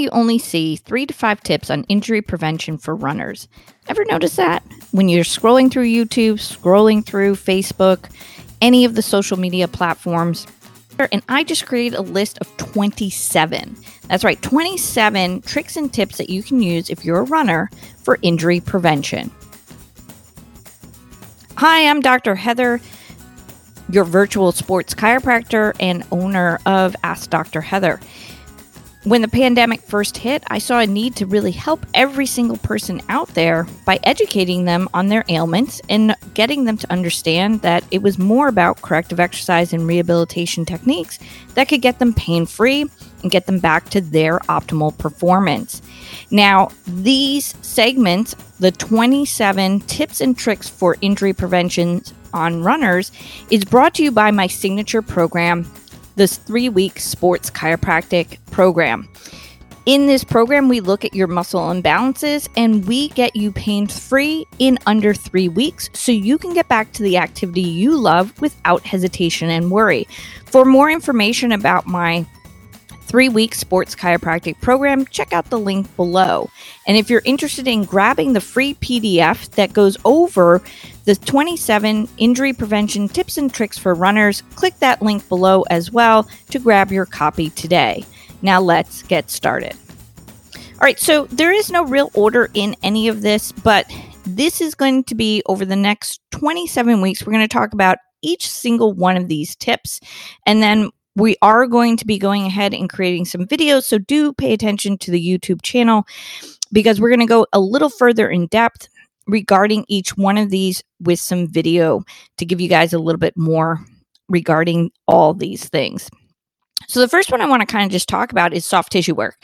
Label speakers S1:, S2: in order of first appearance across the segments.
S1: you only see three to five tips on injury prevention for runners. Ever notice that? When you're scrolling through YouTube, scrolling through Facebook, any of the social media platforms, er, and I just created a list of 27. That's right, 27 tricks and tips that you can use if you're a runner for injury prevention. Hi, I'm Dr. Heather, your virtual sports chiropractor and owner of Ask Dr. Heather. When the pandemic first hit, I saw a need to really help every single person out there by educating them on their ailments and getting them to understand that it was more about corrective exercise and rehabilitation techniques that could get them pain free and get them back to their optimal performance. Now, these segments, the 27 tips and tricks for injury prevention on runners, is brought to you by my signature program, this three week sports chiropractic program. In this program, we look at your muscle imbalances and we get you pain free in under three weeks so you can get back to the activity you love without hesitation and worry. For more information about my three week sports chiropractic program, check out the link below. And if you're interested in grabbing the free PDF that goes over the 27 injury prevention tips and tricks for runners, click that link below as well to grab your copy today. Now let's get started. All right, so there is no real order in any of this, but this is going to be over the next 27 weeks. We're going to talk about each single one of these tips. And then we are going to be going ahead and creating some videos. So do pay attention to the YouTube channel because we're going to go a little further in depth regarding each one of these with some video to give you guys a little bit more regarding all these things. So, the first one I want to kind of just talk about is soft tissue work.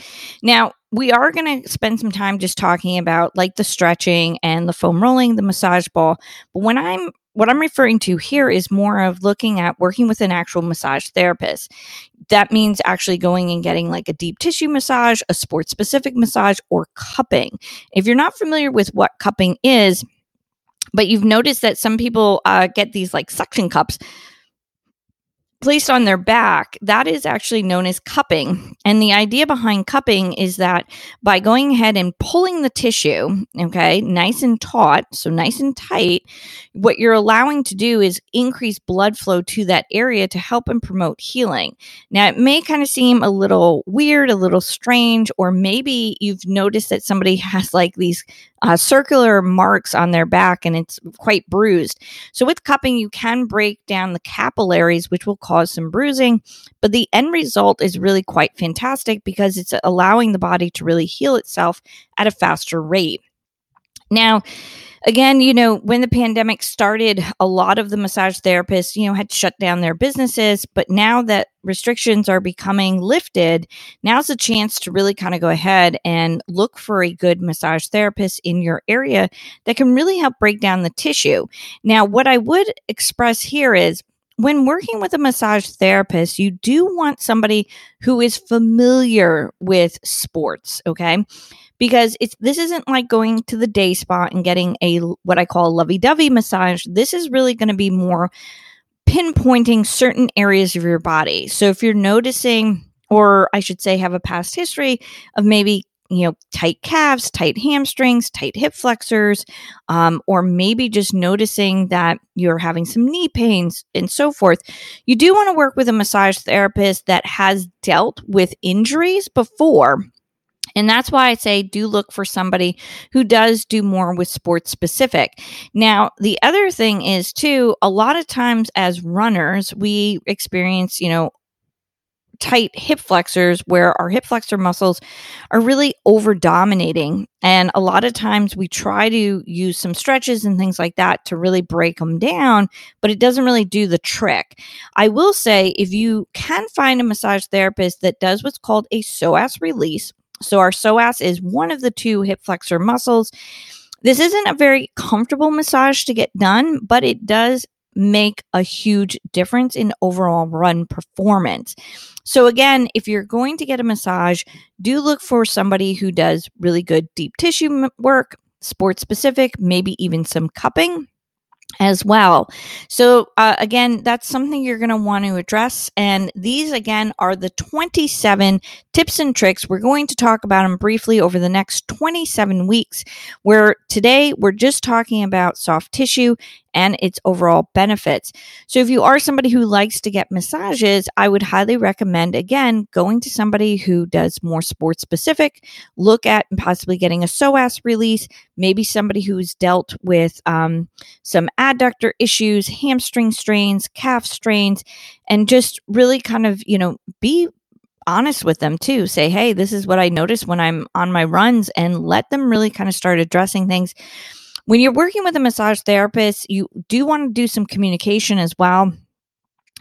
S1: Now, we are going to spend some time just talking about like the stretching and the foam rolling, the massage ball. But when I'm what I'm referring to here is more of looking at working with an actual massage therapist. That means actually going and getting like a deep tissue massage, a sports specific massage, or cupping. If you're not familiar with what cupping is, but you've noticed that some people uh, get these like suction cups placed on their back, that is actually known as cupping. And the idea behind cupping is that by going ahead and pulling the tissue, okay, nice and taut, so nice and tight, what you're allowing to do is increase blood flow to that area to help and promote healing. Now, it may kind of seem a little weird, a little strange, or maybe you've noticed that somebody has like these uh, circular marks on their back and it's quite bruised. So, with cupping, you can break down the capillaries, which will cause some bruising, but the end result is really quite fantastic because it's allowing the body to really heal itself at a faster rate. Now, again, you know, when the pandemic started, a lot of the massage therapists, you know, had shut down their businesses. But now that restrictions are becoming lifted, now's a chance to really kind of go ahead and look for a good massage therapist in your area that can really help break down the tissue. Now, what I would express here is, when working with a massage therapist, you do want somebody who is familiar with sports, okay? because it's this isn't like going to the day spa and getting a what I call lovey-dovey massage. This is really going to be more pinpointing certain areas of your body. So if you're noticing or I should say have a past history of maybe you know tight calves tight hamstrings tight hip flexors um, or maybe just noticing that you're having some knee pains and so forth you do want to work with a massage therapist that has dealt with injuries before and that's why I say do look for somebody who does do more with sports specific. Now, the other thing is too, a lot of times as runners, we experience, you know, tight hip flexors where our hip flexor muscles are really over dominating. And a lot of times we try to use some stretches and things like that to really break them down, but it doesn't really do the trick. I will say if you can find a massage therapist that does what's called a psoas release, so, our psoas is one of the two hip flexor muscles. This isn't a very comfortable massage to get done, but it does make a huge difference in overall run performance. So, again, if you're going to get a massage, do look for somebody who does really good deep tissue work, sports specific, maybe even some cupping. as well. So, uh, again, that's something you're going to want to address. And these, again, are the 27 tips and tricks. We're going to talk about them briefly over the next 27 weeks, where today we're just talking about soft tissue and its overall benefits. So, if you are somebody who likes to get massages, I would highly recommend, again, going to somebody who does more sports specific, look at and possibly getting a psoas release, maybe somebody who's dealt with um, some adductor issues, hamstring strains, calf strains, and just really kind of, you know, be honest with them too. Say, hey, this is what I notice when I'm on my runs, and let them really kind of start addressing things when you're working with a massage therapist, you do want to do some communication as well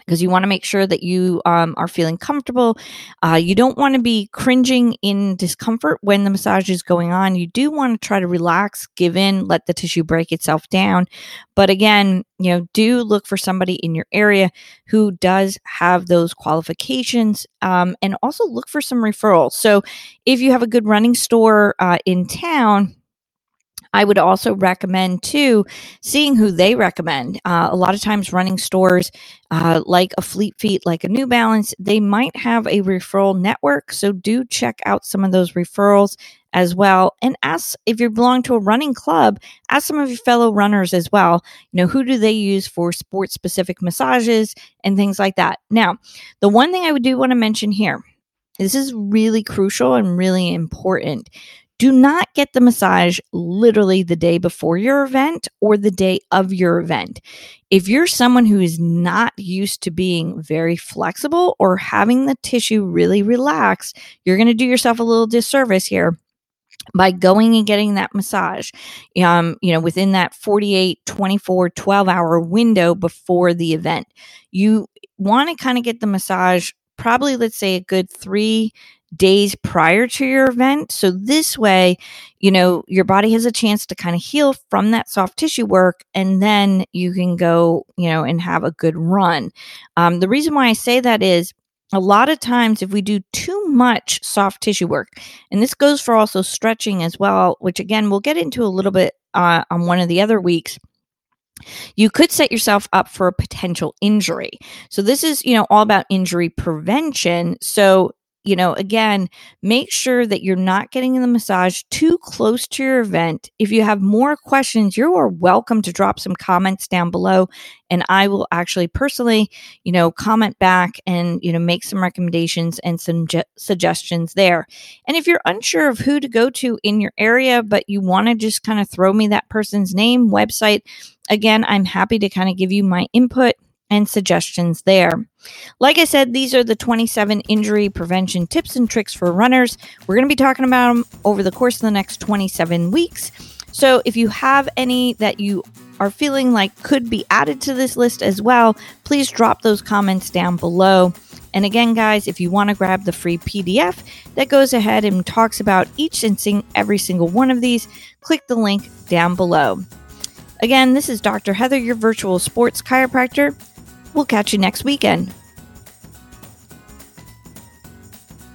S1: because you want to make sure that you um, are feeling comfortable. Uh, you don't want to be cringing in discomfort when the massage is going on. You do want to try to relax, give in, let the tissue break itself down. But again, you know, do look for somebody in your area who does have those qualifications um, and also look for some referrals. So if you have a good running store uh, in town, I would also recommend too seeing who they recommend. Uh, a lot of times, running stores uh, like a Fleet Feet, like a New Balance, they might have a referral network. So do check out some of those referrals as well. And ask if you belong to a running club, ask some of your fellow runners as well. You know, who do they use for sports specific massages and things like that. Now, the one thing I would do want to mention here this is really crucial and really important. Do not get the massage literally the day before your event or the day of your event. If you're someone who is not used to being very flexible or having the tissue really relaxed, you're going to do yourself a little disservice here by going and getting that massage um, you know within that 48 24 12 hour window before the event you want to kind of get the massage probably let's say a good three days prior to your event. So this way, you know, your body has a chance to kind of heal from that soft tissue work and then you can go, you know, and have a good run. Um, the reason why I say that is a lot of times if we do too much soft tissue work, and this goes for also stretching as well, which again, we'll get into a little bit uh, on one of the other weeks you could set yourself up for a potential injury. So this is, you know, all about injury prevention. So you know, again, make sure that you're not getting the massage too close to your event. If you have more questions, you are welcome to drop some comments down below and I will actually personally, you know, comment back and, you know, make some recommendations and some ge- suggestions there. And if you're unsure of who to go to in your area, but you want to just kind of throw me that person's name, website, again, I'm happy to kind of give you my input and suggestions there. Like I said, these are the 27 injury prevention tips and tricks for runners. We're going to be talking about them over the course of the next 27 weeks. So if you have any that you are feeling like could be added to this list as well, please drop those comments down below. And again, guys, if you want to grab the free PDF that goes ahead and talks about each and sing every single one of these, click the link down below. Again, this is Dr. Heather, your virtual sports chiropractor. We'll catch you next weekend.